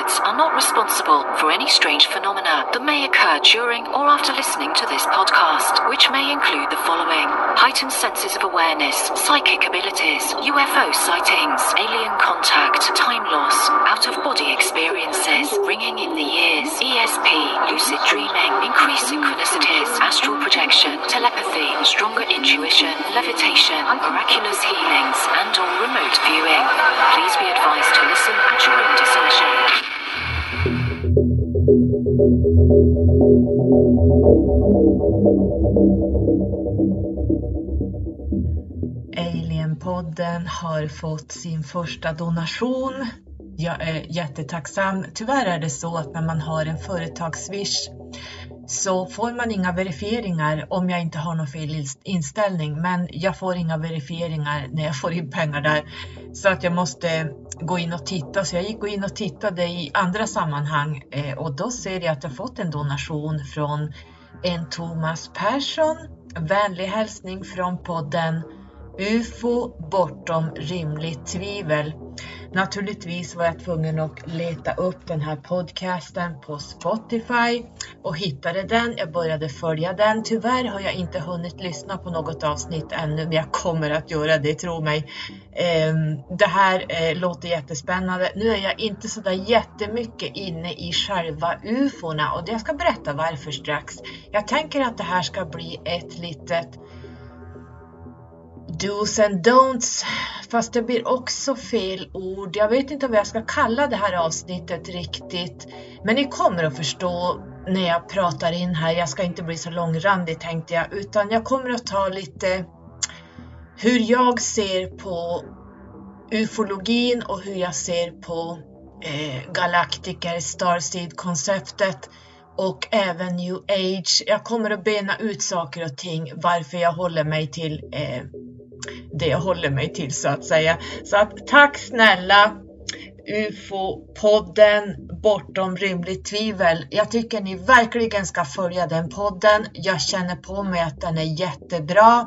affiliates are not responsible for any strange phenomena that may occur during or after listening to this podcast, which may include the following heightened senses of awareness, psychic abilities, UFO sightings, alien contact, time loss, out of body experiences, ringing in the ears, ESP, lucid dreaming, increased synchronicities, astral projection, telepathy, stronger intuition, levitation, miraculous healings, and or remote viewing. Please be advised to listen at your own discretion. Alienpodden har fått sin första donation. Jag är jättetacksam. Tyvärr är det så att när man har en företagswish så får man inga verifieringar om jag inte har någon fel inställning. Men jag får inga verifieringar när jag får in pengar där. Så att jag måste gå in och titta. Så jag gick in och tittade i andra sammanhang eh, och då ser jag att jag fått en donation från en Thomas Persson. Vänlig hälsning från podden UFO bortom rimligt tvivel. Naturligtvis var jag tvungen att leta upp den här podcasten på Spotify och hittade den. Jag började följa den. Tyvärr har jag inte hunnit lyssna på något avsnitt ännu, men jag kommer att göra det, tro mig. Ehm, det här eh, låter jättespännande. Nu är jag inte så där jättemycket inne i själva ufona och jag ska berätta varför strax. Jag tänker att det här ska bli ett litet Do's and don'ts, fast det blir också fel ord. Jag vet inte vad jag ska kalla det här avsnittet riktigt, men ni kommer att förstå när jag pratar in här. Jag ska inte bli så långrandig tänkte jag, utan jag kommer att ta lite hur jag ser på ufologin och hur jag ser på eh, galaktiker, Starseed-konceptet och även new age. Jag kommer att bena ut saker och ting varför jag håller mig till eh, det jag håller mig till så att säga. Så att tack snälla UFO-podden Bortom rimligt tvivel. Jag tycker ni verkligen ska följa den podden. Jag känner på mig att den är jättebra.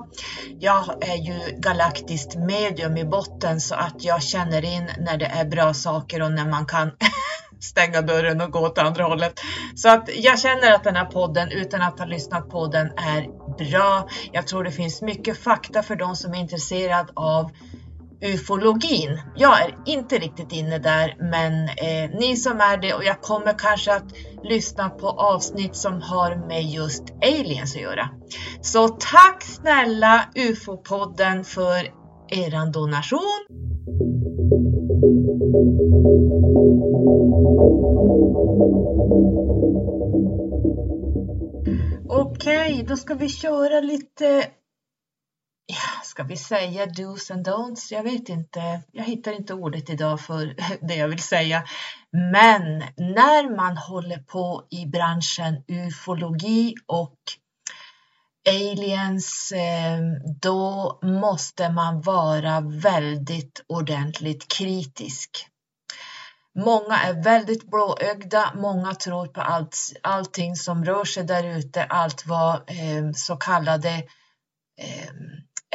Jag är ju galaktiskt medium i botten så att jag känner in när det är bra saker och när man kan stänga dörren och gå åt andra hållet. Så att jag känner att den här podden utan att ha lyssnat på den är bra. Jag tror det finns mycket fakta för de som är intresserade av ufologin. Jag är inte riktigt inne där, men eh, ni som är det och jag kommer kanske att lyssna på avsnitt som har med just aliens att göra. Så tack snälla UFO-podden för eran donation. Okej, okay, då ska vi köra lite, ja, ska vi säga do's and don'ts? Jag vet inte, jag hittar inte ordet idag för det jag vill säga. Men när man håller på i branschen ufologi och aliens, ehm, då måste man vara väldigt ordentligt kritisk. Många är väldigt blåögda, många tror på allt, allting som rör sig där ute, allt vad eh, så kallade eh,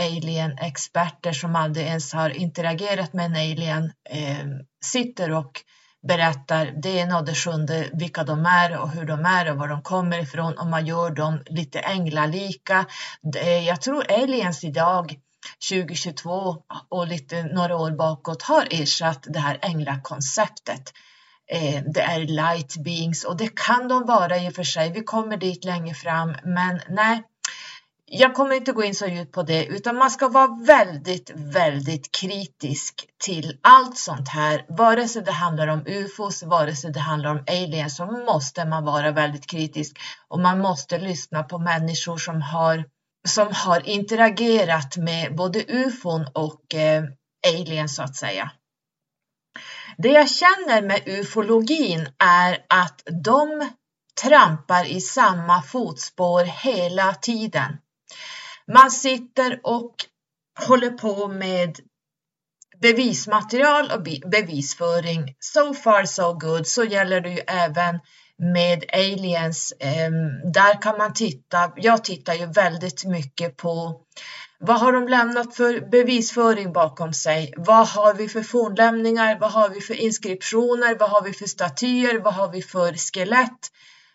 alien-experter som aldrig ens har interagerat med en alien eh, sitter och berättar det ena och det sjunde vilka de är och hur de är och var de kommer ifrån och man gör dem lite änglalika. Jag tror aliens idag 2022 och lite några år bakåt har ersatt det här änglakonceptet. Eh, det är light beings och det kan de vara i och för sig. Vi kommer dit längre fram, men nej, jag kommer inte gå in så djupt på det, utan man ska vara väldigt, väldigt kritisk till allt sånt här. Vare sig det handlar om ufos, vare sig det handlar om aliens, så måste man vara väldigt kritisk och man måste lyssna på människor som har som har interagerat med både ufon och eh, aliens så att säga. Det jag känner med ufologin är att de trampar i samma fotspår hela tiden. Man sitter och håller på med bevismaterial och bevisföring. So far so good. Så gäller det ju även med aliens. Ehm, där kan man titta, jag tittar ju väldigt mycket på vad har de lämnat för bevisföring bakom sig? Vad har vi för fornlämningar? Vad har vi för inskriptioner? Vad har vi för statyer? Vad har vi för skelett?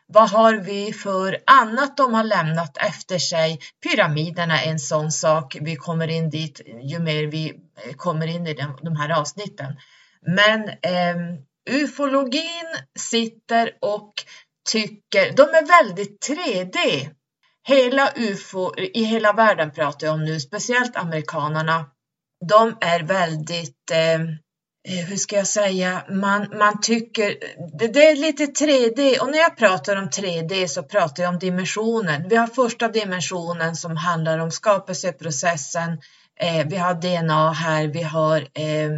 Vad har vi för annat de har lämnat efter sig? Pyramiderna är en sån sak. Vi kommer in dit ju mer vi eh, kommer in i de här avsnitten. Men eh, ufologin sitter och tycker, de är väldigt 3D. Hela ufo, i hela världen pratar jag om nu, speciellt amerikanerna, de är väldigt eh, Eh, Eh, hur ska jag säga, man, man tycker, det, det, är lite 3D och när jag pratar om 3D så pratar jag om dimensionen. Vi har första dimensionen som handlar om skapelseprocessen, eh, vi har DNA här, vi har eh,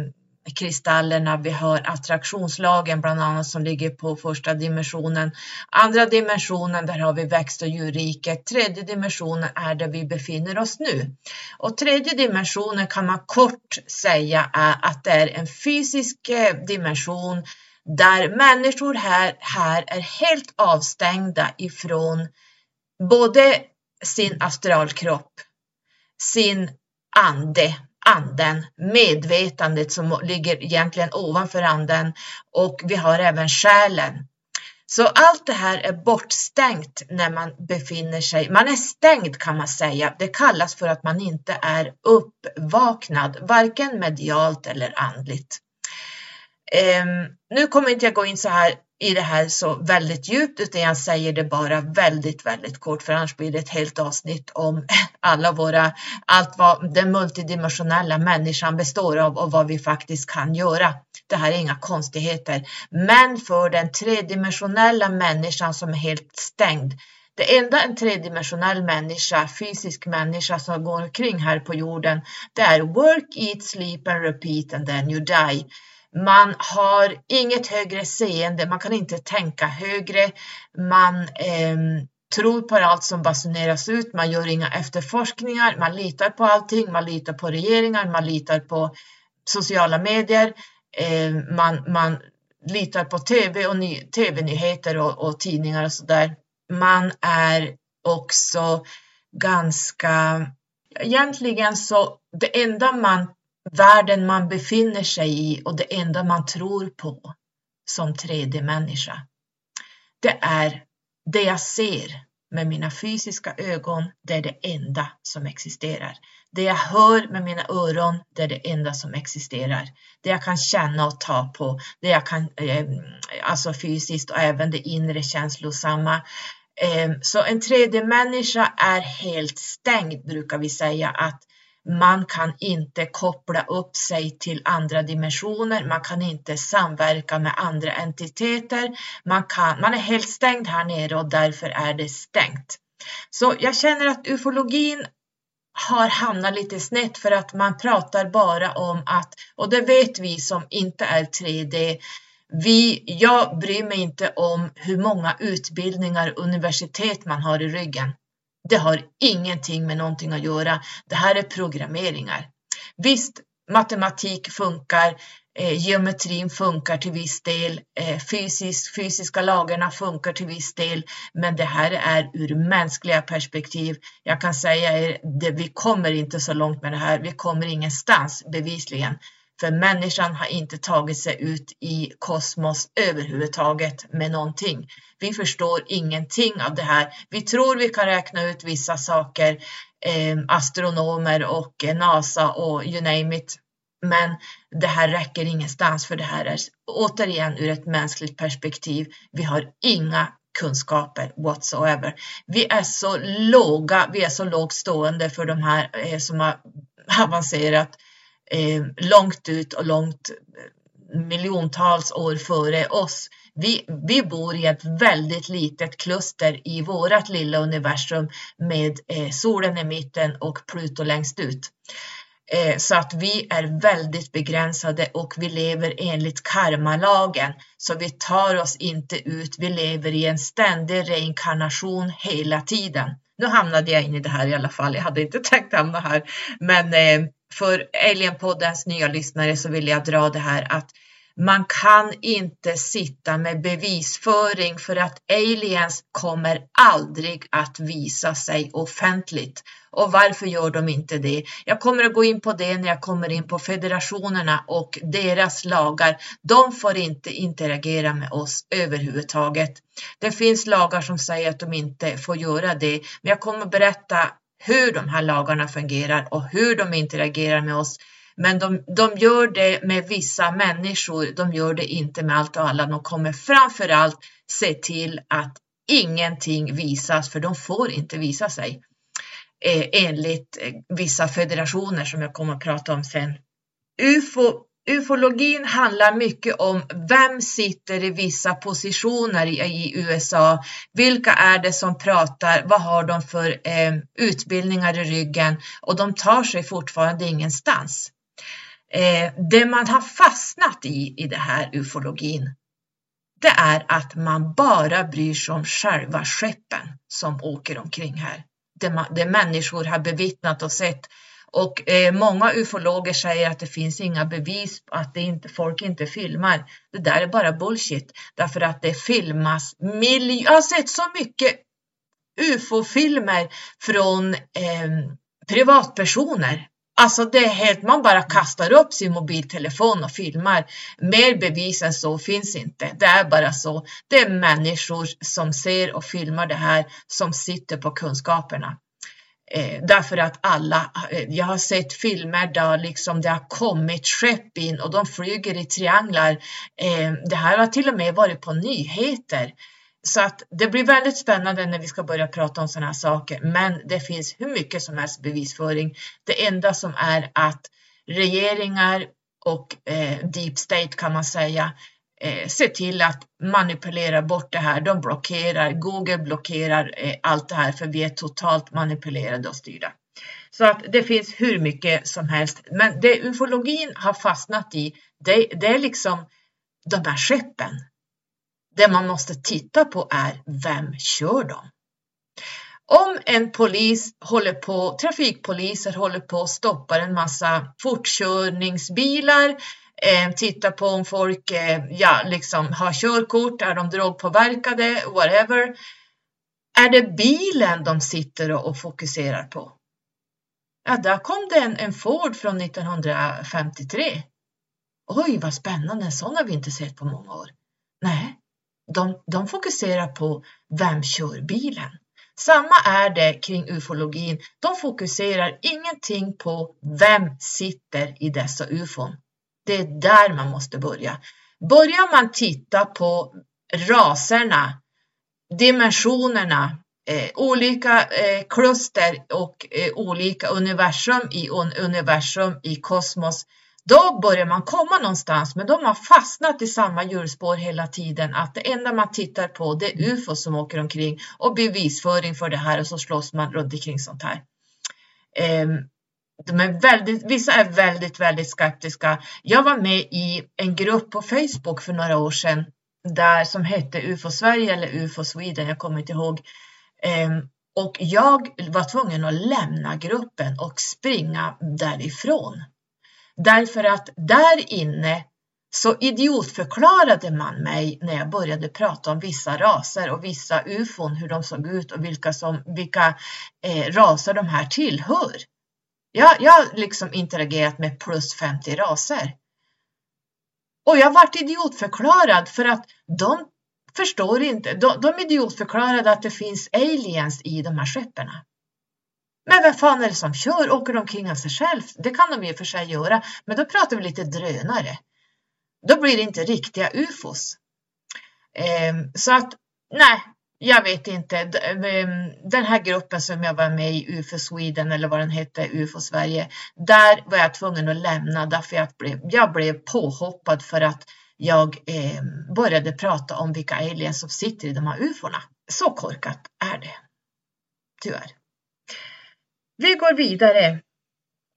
kristallerna, vi har attraktionslagen bland annat som ligger på första dimensionen. Andra dimensionen, där har vi växt och djurriket. Tredje dimensionen är där vi befinner oss nu. Och tredje dimensionen kan man kort säga är att det är en fysisk eh, dimension där människor här, här är helt avstängda ifrån både sin astralkropp, sin ande anden, medvetandet som ligger egentligen ovanför anden och vi har även själen. Så allt det här är bortstängt när man befinner sig, man är stängd kan man säga. Det kallas för att man inte är uppvaknad, varken medialt eller andligt. Ehm, nu kommer inte jag gå in så här i det här så väldigt djupt utan jag säger det bara väldigt, väldigt kort för annars blir det ett helt avsnitt om alla våra, allt vad den multidimensionella människan består av och vad vi faktiskt kan göra. Det här är inga konstigheter. Men för den tredimensionella människan som är helt stängd, det enda en tredimensionell människa, fysisk människa som går omkring här på jorden, det är work, eat, sleep and repeat and then you die. Man har inget högre seende, man kan inte tänka högre. Man eh, tror på allt som basuneras ut, man gör inga efterforskningar, man litar på allting, man litar på regeringar, man litar på sociala medier, eh, man, man litar på tv och ny, tv-nyheter och, och tidningar och sådär. Man är också ganska, egentligen så det enda man världen man befinner sig i och det enda man tror på som tredje människa. Det är det jag ser med mina fysiska ögon, det är det enda som existerar. Det jag hör med mina öron, det är det enda som existerar. Det jag kan känna och ta på, det jag kan, eh, alltså fysiskt och även det inre känslosamma. Eh, så en tredje människa är helt stängd brukar vi säga att man kan inte koppla upp sig till andra dimensioner, man kan inte samverka med andra entiteter, man, kan, man är helt stängd här nere och därför är det stängt. Så jag känner att ufologin har hamnat lite snett för att man pratar bara om att, och det vet vi som inte är 3D, vi, jag bryr mig inte om hur många utbildningar universitet man har i ryggen. Det har ingenting med någonting att göra. Det här är programmeringar. Visst, matematik funkar, eh, geometrin funkar till viss del, eh, fysisk, fysiska lagarna funkar till viss del, men det här är ur mänskliga perspektiv. Jag kan säga er, det, vi kommer inte så långt med det här. Vi kommer ingenstans bevisligen. För människan har inte tagit sig ut i kosmos överhuvudtaget med någonting. Vi förstår ingenting av det här. Vi tror vi kan räkna ut vissa saker, eh, astronomer och eh, NASA och you name it. Men det här räcker ingenstans för det här är återigen ur ett mänskligt perspektiv. Vi har inga kunskaper whatsoever. Vi är så låga, vi är så lågt stående för de här eh, som har avancerat eh, Eh, långt ut och långt eh, miljontals år före oss. Vi, vi bor i ett väldigt litet kluster i vårt lilla universum med eh, solen i mitten och Pluto längst ut. Eh, så att vi är väldigt begränsade och vi lever enligt karmalagen. Så vi tar oss inte ut, vi lever i en ständig reinkarnation hela tiden. Nu hamnade jag in i det här i alla fall, jag hade inte tänkt hamna här. Men eh, för Alienpoddens nya lyssnare så vill jag dra det här att Man kan inte sitta med bevisföring för att aliens kommer aldrig att visa sig offentligt. Och varför gör de inte det? Jag kommer att gå in på det när jag kommer in på federationerna och deras lagar. De får inte interagera med oss överhuvudtaget. Det finns lagar som säger att de inte får göra det, men jag kommer att berätta hur de här lagarna fungerar och hur de interagerar med oss. Men de, de gör det med vissa människor, de gör det inte med allt och alla. De kommer framför allt se till att ingenting visas, för de får inte visa sig eh, enligt eh, vissa federationer som jag kommer att prata om sen. UFO Ufologin handlar mycket om vem sitter i vissa positioner i, USA. Vilka är det som pratar? Vad har de för eh, utbildningar i ryggen? Och de tar sig fortfarande ingenstans. Eh, det man har fastnat i i det här ufologin, det är att man bara bryr sig om själva skeppen som åker omkring här. Det, man, det människor har bevittnat och sett och eh, många ufologer säger att det finns inga bevis på att det inte, folk inte filmar. Det där är bara bullshit därför att det filmas miljoner. Jag har sett så mycket ufo-filmer från eh, privatpersoner. Alltså det är helt, man bara kastar upp sin mobiltelefon och filmar. Mer bevis än så finns inte. Det är bara så. Det är människor som ser och filmar det här som sitter på kunskaperna. Eh, därför att alla, eh, jag har sett filmer där liksom det har kommit skepp in och de flyger i trianglar. Eh, det här har till och med varit på nyheter. Så att det blir väldigt spännande när vi ska börja prata om sådana här saker. Men det finns hur mycket som helst bevisföring. Det enda som är att regeringar och eh, deep state kan man säga eh, se till att manipulera bort det här. De blockerar, Google blockerar eh, allt det här för vi är totalt manipulerade och styrda. Så att det finns hur mycket som helst. Men det ufologin har fastnat i, det, det är liksom de här skeppen. Det man måste titta på är vem kör dem? Om en polis håller på, trafikpoliser håller på och stoppar en massa fortkörningsbilar eh, titta på om folk eh, ja, liksom har körkort, är de drogpåverkade, whatever. Är det bilen de sitter och, och fokuserar på? Ja, där kom det en, en Ford från 1953. Oj, vad spännande, en sån har vi inte sett på många år. Nej, de, de fokuserar på vem kör bilen? Samma är det kring ufologin. De fokuserar ingenting på vem sitter i dessa ufon. Det är där man måste börja. Börjar man titta på raserna, dimensionerna, eh, olika eh, kluster och eh, olika universum i un universum i kosmos, då börjar man komma någonstans, men de har fastnat i samma hjulspår hela tiden, att det enda man tittar på det är UFO som åker omkring och bevisföring för det här och så slåss man runt omkring sånt här. Ehm, de är väldigt, vissa är väldigt, väldigt skeptiska. Jag var med i en grupp på Facebook för några år sedan där som hette UFO Sverige eller UFO Sweden, jag kommer inte ihåg. Ehm, och jag var tvungen att lämna gruppen och springa därifrån. Därför att där inne så idiotförklarade man mig när jag började prata om vissa raser och vissa ufon, hur de såg ut och vilka, som, vilka eh, raser de här tillhör. Jag, jag har liksom interagerat med plus 50 raser. Och jag vart idiotförklarad för att de förstår inte. De, de idiotförklarade att det finns aliens i de här skeppen. Men vem fan är det som kör? Åker de omkring av sig själv? Det kan de i och för sig göra, men då pratar vi lite drönare. Då blir det inte riktiga ufos. Eh, så att nej, jag vet inte. Den här gruppen som jag var med i, UFO Sweden eller vad den hette, UFO Sverige, där var jag tvungen att lämna därför jag blev, jag blev påhoppad för att jag eh, började prata om vilka aliens som sitter i de här ufona. Så korkat är det. Tyvärr. Vi går vidare.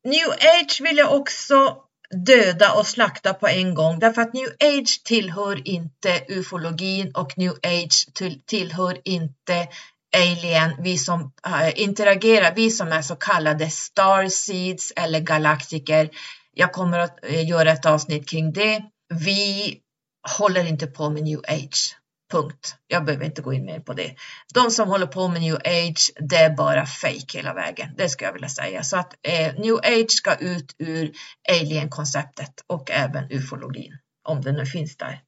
New Age vill jag också döda och slakta på en gång därför att new age tillhör inte ufologin och new age tillhör inte alien, vi som eh, interagerar, vi som är så kallade starseeds eller galaktiker. Jag kommer att eh, göra ett avsnitt kring det. vi håller inte på med new age. Punkt. Jag behöver inte gå in mer på det. De som håller på med new age, det är bara fake hela vägen. Det ska jag vilja säga. Så att eh, new age ska ut ur alien-konceptet och även ufologin, om det nu finns där.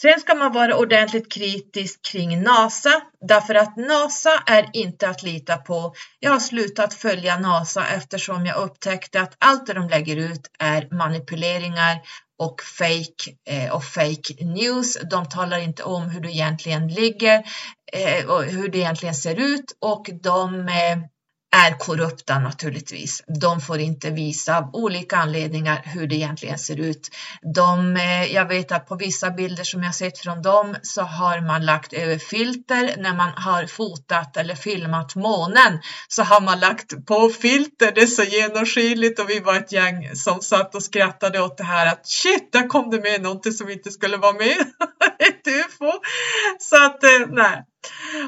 Sen ska man vara ordentligt kritisk kring NASA därför att NASA är inte att lita på. Jag har slutat följa NASA eftersom jag upptäckte att allt det de lägger ut är manipuleringar och fake eh, och fake news. De talar inte om hur du egentligen ligger eh, och hur det egentligen ser ut och de eh, är korrupta naturligtvis. De får inte visa av olika anledningar hur det egentligen ser ut. De, eh, jag vet att på vissa bilder som jag sett från dem så har man lagt över filter när man har fotat eller filmat månen så har man lagt på filter. Det är så genomskinligt och vi var ett gäng som satt och skrattade åt det här att shit, där kom det med någonting som inte skulle vara med. ett ufo. Så att eh, nej,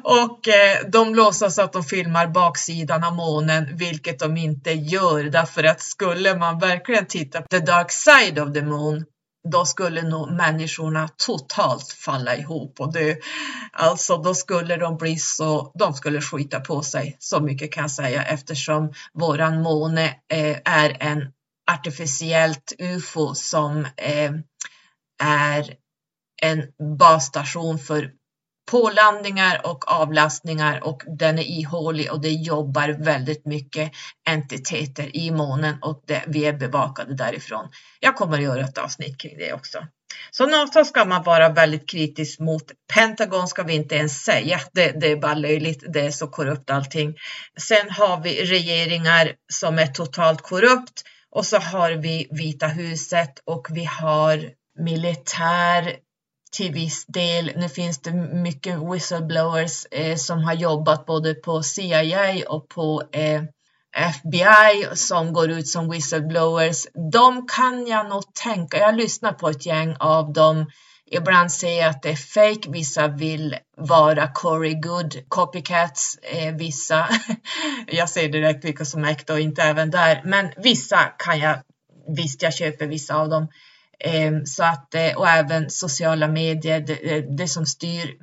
och eh, de låtsas att de filmar baksidan av månen, vilket de inte gör. Därför att skulle man verkligen titta på the dark side of the moon, då skulle nog människorna totalt falla ihop och dö. Alltså då skulle de bli så, de skulle skita på sig, så mycket kan jag säga eftersom våran måne eh, är en artificiellt UFO som eh, är en basstation för pålandningar och avlastningar och den är ihålig och det jobbar väldigt mycket entiteter i månen och det, vi är bevakade därifrån. Jag kommer att göra ett avsnitt kring det också. Så NASA ska man vara väldigt kritisk mot. Pentagon ska vi inte ens säga. Det, det är bara löjligt. Det är så korrupt allting. Sen har vi regeringar som är totalt korrupt och så har vi Vita huset och vi har militär till viss del. Nu finns det mycket whistleblowers eh, som har jobbat både på CIA och på eh, FBI som går ut som whistleblowers. De kan jag nog tänka, jag lyssnar på ett gäng av dem. Ibland säger jag att det är fake, vissa vill vara Corey Good copycats, eh, vissa, jag ser direkt vilka som är äkta och inte även där, men vissa kan jag, visst jag köper vissa av dem. Ehm, så att, eh, och även sociala medier, det, eh, det som styr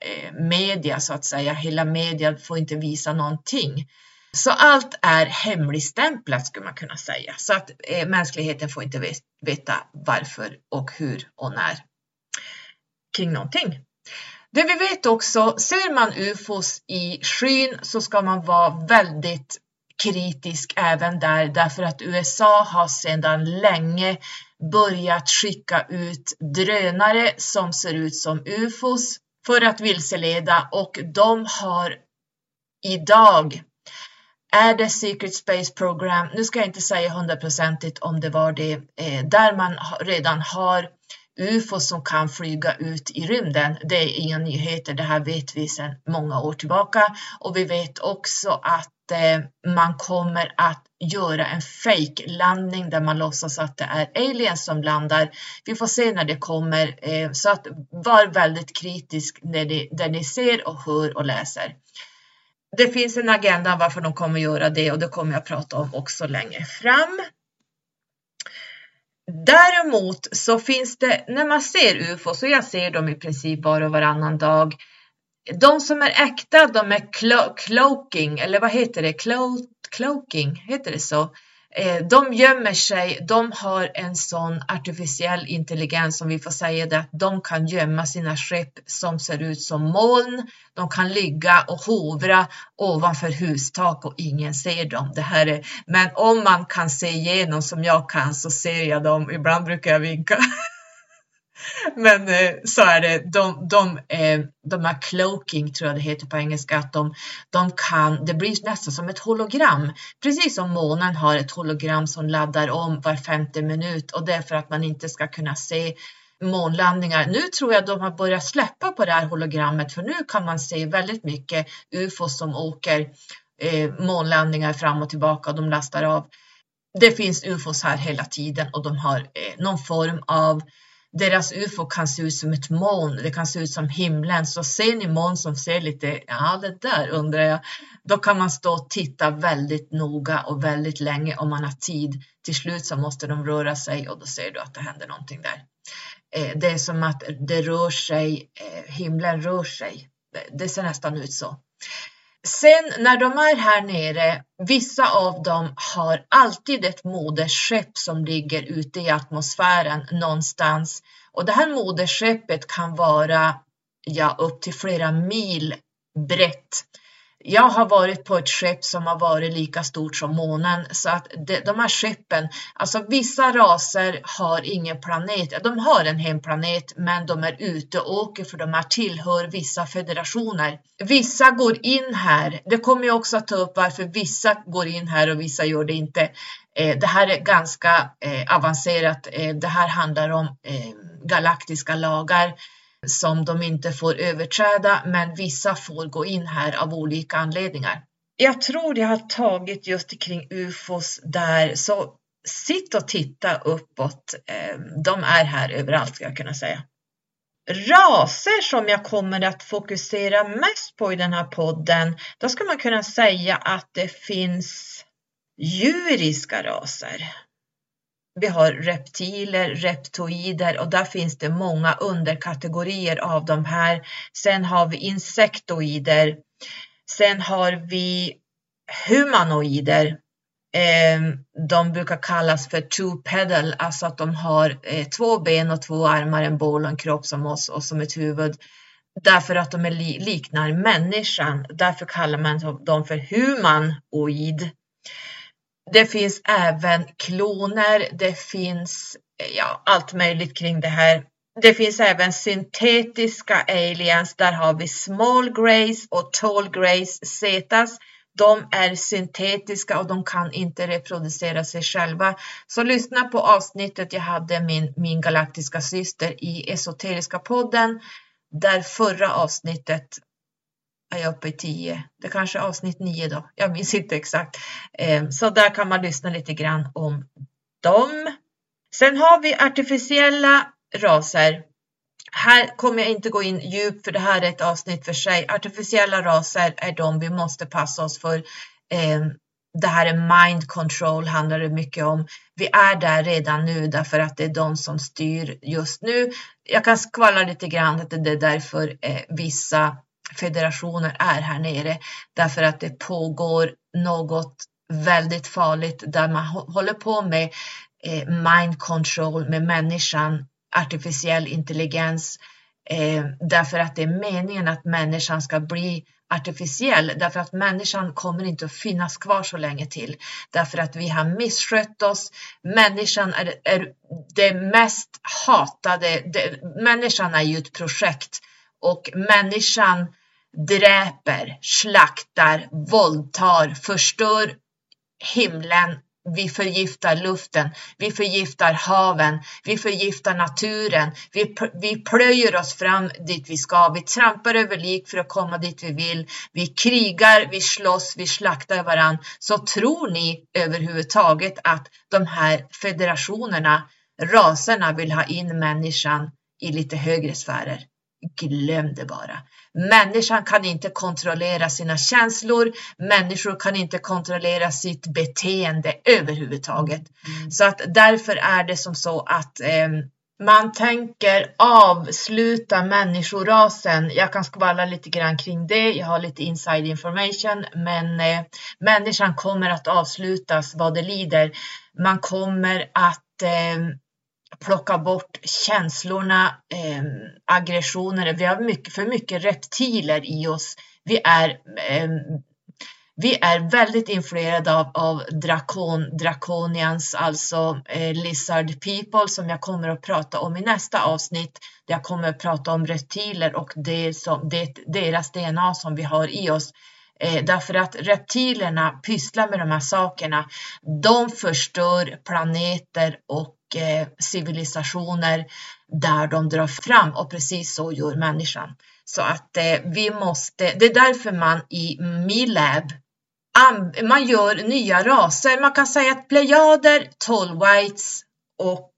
eh, media så att säga. Hela media får inte visa någonting. Så allt är hemligstämplat skulle man kunna säga. Så att mänskligheten får inte veta varför och hur och när kring någonting. Det vi vet också, ser man ufos i skyn så ska man vara väldigt kritisk även där därför att USA har sedan länge börjat skicka ut drönare som ser ut som ufos för att vilseleda och de har idag är det Secret Space Program, nu ska jag inte säga hundraprocentigt om det var det, eh, där man redan har UFO som kan flyga ut i rymden. Det är inga nyheter, det här vet vi sedan många år tillbaka och vi vet också att eh, man kommer att göra en fake landning där man låtsas att det är aliens som landar. Vi får se när det kommer eh, så att var väldigt kritisk när ni, där ni ser och hör och läser. Det finns en agenda varför de kommer göra det och det kommer jag prata om också längre fram. Däremot så finns det, när man ser UFO, så jag ser dem i princip var och varannan dag. De som är äkta, de är clo cloaking, eller vad heter det? Clo cloaking, heter det så? Eh, de gömmer sig, de har en sån artificiell intelligens som vi får säga det att de kan gömma sina skepp som ser ut som moln. De kan ligga och hovra ovanför hustak och ingen ser dem. Det här är, men om man kan se igenom som jag kan så ser jag dem. Ibland brukar jag vinka. Men eh, så är det, de, de, eh, de här cloaking tror jag det heter på engelska, att de, de kan, det blir nästan som ett hologram. Precis som månen har ett hologram som laddar om var femte minut och det är för att man inte ska kunna se månlandningar. Nu tror jag de har börjat släppa på det här hologrammet för nu kan man se väldigt mycket UFO som åker eh, månlandningar fram och tillbaka och de lastar av. Det finns UFOs här hela tiden och de har eh, någon form av deras ufo kan se ut som ett moln, det kan se ut som himlen. Så ser ni moln som ser lite, ja det där undrar jag, då kan man stå och titta väldigt noga och väldigt länge om man har tid. Till slut så måste de röra sig och då ser du att det händer någonting där. Eh, det är som att det rör sig, eh, himlen rör sig. Det ser nästan ut så. Sen när de är här nere, vissa av dem har alltid ett moderskepp som ligger ute i atmosfären någonstans. Och det här moderskeppet kan vara ja, upp till flera mil brett. Jag har varit på ett skepp som har varit lika stort som månen så att de, de här skeppen, alltså vissa raser har ingen planet. De har en hemplanet, men de är ute och åker för de här tillhör vissa federationer. Vissa går in här. Det kommer jag också att ta upp varför vissa går in här och vissa gör det inte. Eh, det här är ganska eh, avancerat. Eh, det här handlar om galaktiska lagar som de inte får överträda, men vissa får gå in här av olika anledningar. Jag tror jag har tagit just kring ufos där, så sitt och titta uppåt. Eh, de är här överallt ska jag kunna säga. Raser som jag kommer att fokusera mest på i den här podden, då ska man kunna säga att det finns djuriska raser. Vi har reptiler, reptoider och där finns det många underkategorier av de här. Sen har vi insektoider. Sen har vi humanoider. Ehm, de brukar kallas för two pedal, alltså att de har eh, två ben och två armar, en bål och en kropp som oss och som ett huvud. Därför att de liknar människan. Därför kallar man dem för humanoid. Det finns även kloner, det finns eh, ja, allt möjligt kring det här. Det finns även syntetiska aliens, där har vi small grays och tall grays, zetas. De är syntetiska och de kan inte reproducera sig själva. Så lyssna på avsnittet jag hade min, min galaktiska syster i Esoteriska podden. Där förra avsnittet är jag uppe i 10. Det kanske är avsnitt 9 då. Jag minns inte exakt. Ehm, så där kan man lyssna lite grann om dem. Sen har vi artificiella raser. Här kommer jag inte gå in djupt för det här är ett avsnitt för sig. Artificiella raser är de vi måste passa oss för. Ehm, det här är mind control handlar det mycket om. Vi är där redan nu därför att det är de som styr just nu. Jag kan skvallra lite grann att det är därför eh, vissa federationer är här nere därför att det pågår något väldigt farligt där man håller på med eh, mind control med människan, artificiell intelligens, eh, därför att det är meningen att människan ska bli artificiell därför att människan kommer inte att finnas kvar så länge till därför att vi har misskött oss. Människan är, är det mest hatade. Det, människan är ju ett projekt och människan dräper, slaktar, våldtar, förstör himlen. Vi förgiftar luften, vi förgiftar haven, vi förgiftar naturen, vi, vi plöjer oss fram dit vi ska, vi trampar över lik för att komma dit vi vill, vi krigar, vi slåss, vi slaktar varann. Så tror ni överhuvudtaget att de här federationerna, raserna vill ha in människan i lite högre sfärer? Glöm det bara. Människan kan inte kontrollera sina känslor. Människor kan inte kontrollera sitt beteende överhuvudtaget. Mm. Så att därför är det som så att eh, man tänker avsluta människorasen. Jag kan skvallra lite grann kring det. Jag har lite inside information, men eh, människan kommer att avslutas vad det lider. Man kommer att eh, plocka bort känslorna, eh, aggressioner. Vi har mycket, för mycket reptiler i oss. Vi är, eh, vi är väldigt influerade av, av drakon, draconians, alltså eh, lizard people som jag kommer att prata om i nästa avsnitt. Där jag kommer att prata om reptiler och det som, det, deras DNA som vi har i oss. Eh, därför att reptilerna pysslar med de här sakerna. De förstör planeter och Eh, civilisationer där de drar fram och precis så gör människan. Så att eh, vi måste, det är därför man i Milab man gör nya raser. Man kan säga att plejader, whites och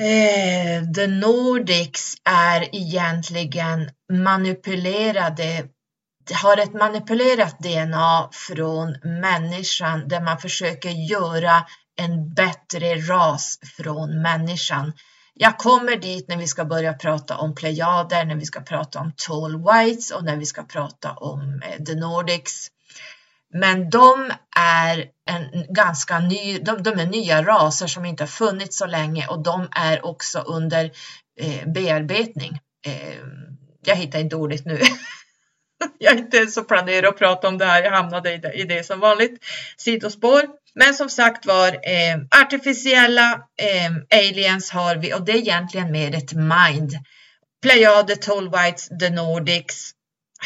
eh, the Nordics är egentligen manipulerade har ett manipulerat DNA från människan där man försöker göra en bättre ras från människan. Jag kommer dit när vi ska börja prata om Plejader, när vi ska prata om Tall Whites och när vi ska prata om eh, The Nordics. Men de är en ganska ny, de, de, är nya raser som inte har funnits så länge och de är också under eh, bearbetning. Eh, jag hittar inte ordet nu. jag är inte så planerad att prata om det här. Jag hamnade i det, i det som vanligt. Sidospår. Men som sagt var, eh, artificiella eh, aliens har vi och det är egentligen mer ett mind. Plejade, Tolvites, The Nordics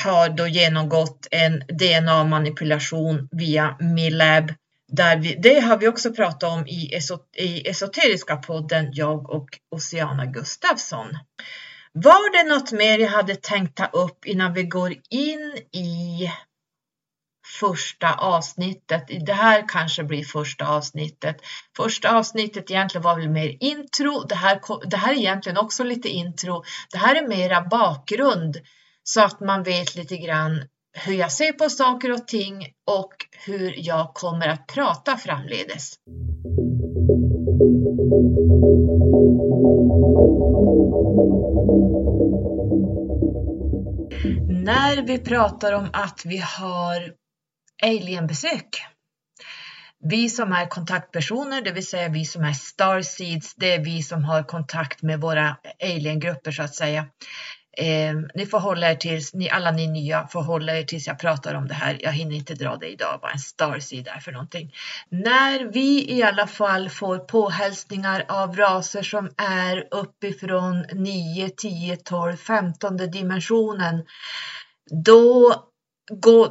har då genomgått en DNA-manipulation via Milab. Där vi, det har vi också pratat om i, esot, i Esoteriska podden, jag och Oceana Gustafsson. Var det något mer jag hade tänkt ta upp innan vi går in i första avsnittet. Det här kanske blir första avsnittet. Första avsnittet egentligen var väl mer intro. Det här, det här är egentligen också lite intro. Det här är mera bakgrund så att man vet lite grann hur jag ser på saker och ting och hur jag kommer att prata framledes. När vi pratar om att vi har alienbesök. Vi som är kontaktpersoner, det vill säga vi som är starseeds, det är vi som har kontakt med våra aliengrupper så att säga. Eh, ni får hålla er tills, ni, alla ni nya får hålla er tills jag pratar om det här. Jag hinner inte dra det idag, vad en starseed är för någonting. När vi i alla fall får påhälsningar av raser som är uppifrån 9, 10, 12, 15 dimensionen, då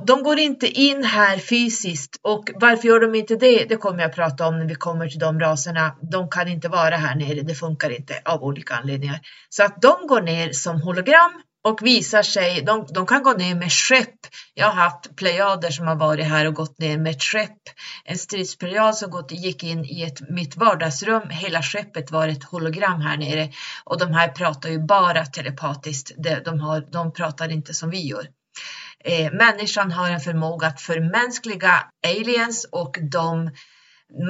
de går inte in här fysiskt och varför gör de inte det? Det kommer jag att prata om när vi kommer till de raserna. De kan inte vara här nere, det funkar inte av olika anledningar. Så att de går ner som hologram och visar sig, de, de kan gå ner med skepp. Jag har haft plejader som har varit här och gått ner med ett skepp. En stridsplejad som gått, gick in i ett, mitt vardagsrum. Hela skeppet var ett hologram här nere och de här pratar ju bara telepatiskt. De, de, har, de pratar inte som vi gör. Eh, människan har en förmåga att förmänskliga aliens och de,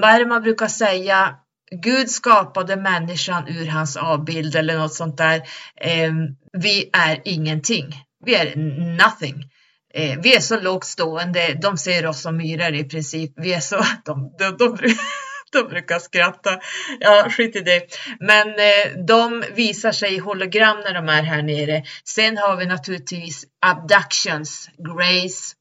vad man brukar säga, Gud skapade människan ur hans avbild eller något sånt där. Eh, vi är ingenting. Vi är nothing. Eh, vi är så lågt stående. De ser oss som myror i princip. Vi är så, de, de, de, de brukar skratta. Ja, skit i det. Men eh, de visar sig i hologram när de är här nere. Sen har vi naturligtvis abductions, Grace.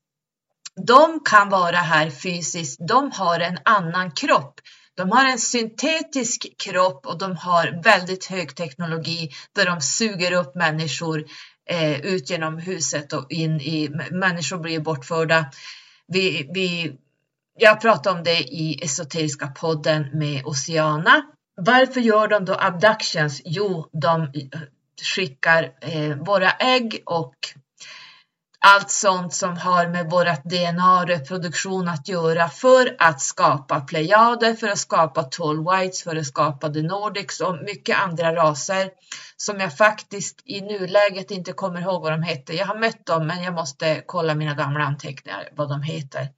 De kan vara här fysiskt. De har en annan kropp. De har en syntetisk kropp och de har väldigt hög teknologi där de suger upp människor eh, ut genom huset och in i människor blir bortförda. Vi, vi jag pratade om det i Esoteriska podden med Oceana. Varför gör de då abductions? Jo, de eh, skickar eh, våra ägg och allt sånt som har med vårt DNA reproduktion att göra för att skapa plejader, för att skapa tall whites, för att skapa the nordics och mycket andra raser som jag faktiskt i nuläget inte kommer ihåg vad de hette. Jag har mött dem, men jag måste kolla mina gamla anteckningar vad de heter.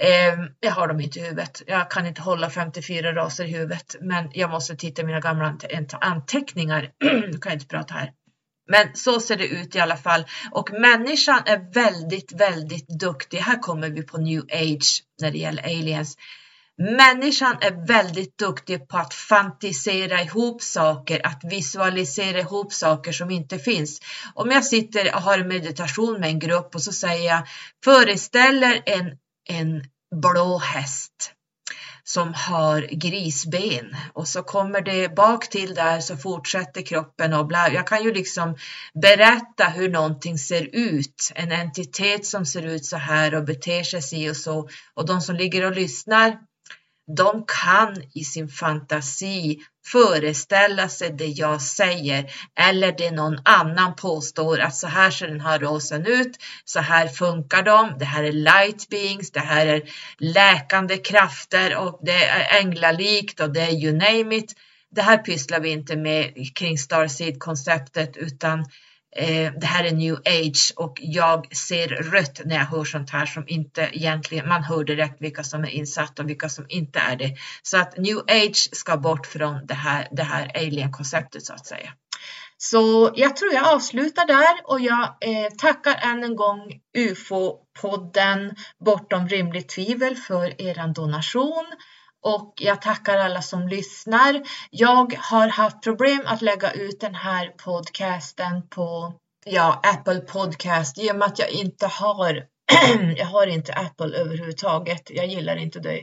Eh, jag har dem inte i huvudet. Jag kan inte hålla 54 raser i huvudet, men jag måste titta i mina gamla anteckningar. nu kan inte prata här. Men så ser det ut i alla fall. Och människan är väldigt, väldigt duktig. Här kommer vi på new age när det gäller aliens. Människan är väldigt duktig på att fantisera ihop saker, att visualisera ihop saker som inte finns. Om jag sitter och har en meditation med en grupp och så säger jag föreställer en en blå häst som har grisben. Och så kommer det bak till där så fortsätter kroppen och bla. Jag kan ju liksom berätta hur någonting ser ut, en entitet som ser ut så här och beter sig si och så. Och de som ligger och lyssnar de kan i sin fantasi föreställa sig det jag säger eller det någon annan påstår att så här ser den här rosen ut, så här funkar de, det här är light beings, det här är läkande krafter och det är änglalikt och det är you name it. Det här pysslar vi inte med kring Starseed konceptet utan eh, det här är new age och jag ser rött när jag hör sånt här som inte egentligen, man hör direkt vilka som är insatta och vilka som inte är det. Så att new age ska bort från det här, det här alien-konceptet så att säga. Så jag tror jag avslutar där och jag eh, tackar än en gång UFO-podden Bortom rimligt tvivel för er donation och jag tackar alla som lyssnar. Jag har haft problem att lägga ut den här podcasten på ja, Apple Podcast i och med att jag inte har jag har inte Apple överhuvudtaget. Jag gillar inte det,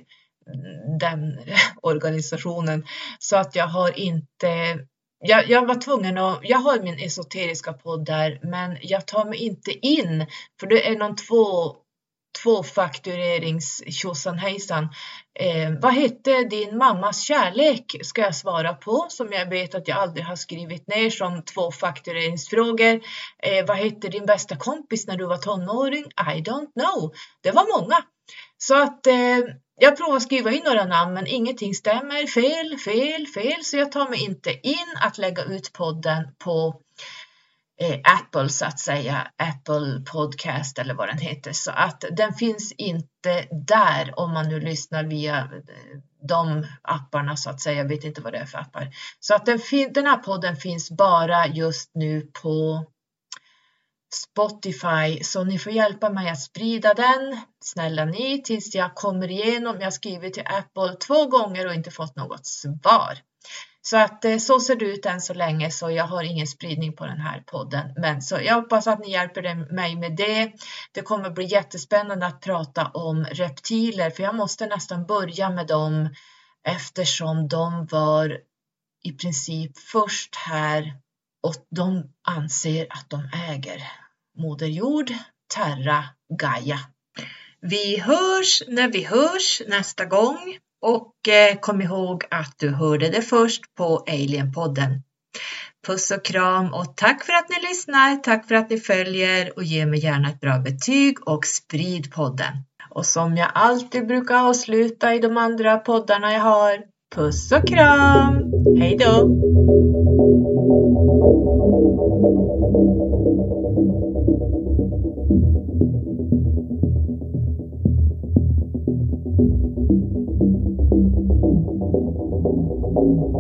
den organisationen så att jag har inte jag, jag, var tvungen att, jag har min esoteriska podd där, men jag tar mig inte in för det är någon två tvåfakturerings hejsan. Eh, vad hette din mammas kärlek? Ska jag svara på som jag vet att jag aldrig har skrivit ner som tvåfaktureringsfrågor. Eh, vad hette din bästa kompis när du var tonåring? I don't know. Det var många. Så att eh, jag provar skriva in några namn men ingenting stämmer. Fel, fel, fel. Så jag tar mig inte in att lägga ut podden på Eh, Apple så att säga, Apple Podcast eller vad den heter. Så att den finns inte där om man nu lyssnar via eh, de apparna så att säga. Jag vet inte vad det är för appar. Så att den, den här podden finns bara just nu på Spotify, så ni får hjälpa mig att sprida den. Snälla ni, tills jag kommer igenom. Jag har skrivit till Apple två gånger och inte fått något svar. Så att eh, så ser det ut än så länge, så jag har ingen spridning på den här podden. Men så jag hoppas att ni hjälper mig med det. Det kommer bli jättespännande att prata om reptiler, för jag måste nästan börja med dem eftersom de var i princip först här och de anser att de äger Moder Jord, Terra, Gaia. Vi hörs när vi hörs nästa gång och eh, kom ihåg att du hörde det först på Alienpodden. Puss och kram och tack för att ni lyssnar, tack för att ni följer och ge mig gärna ett bra betyg och sprid podden. Och som jag alltid brukar avsluta i de andra poddarna jag har, puss och kram! Hej då!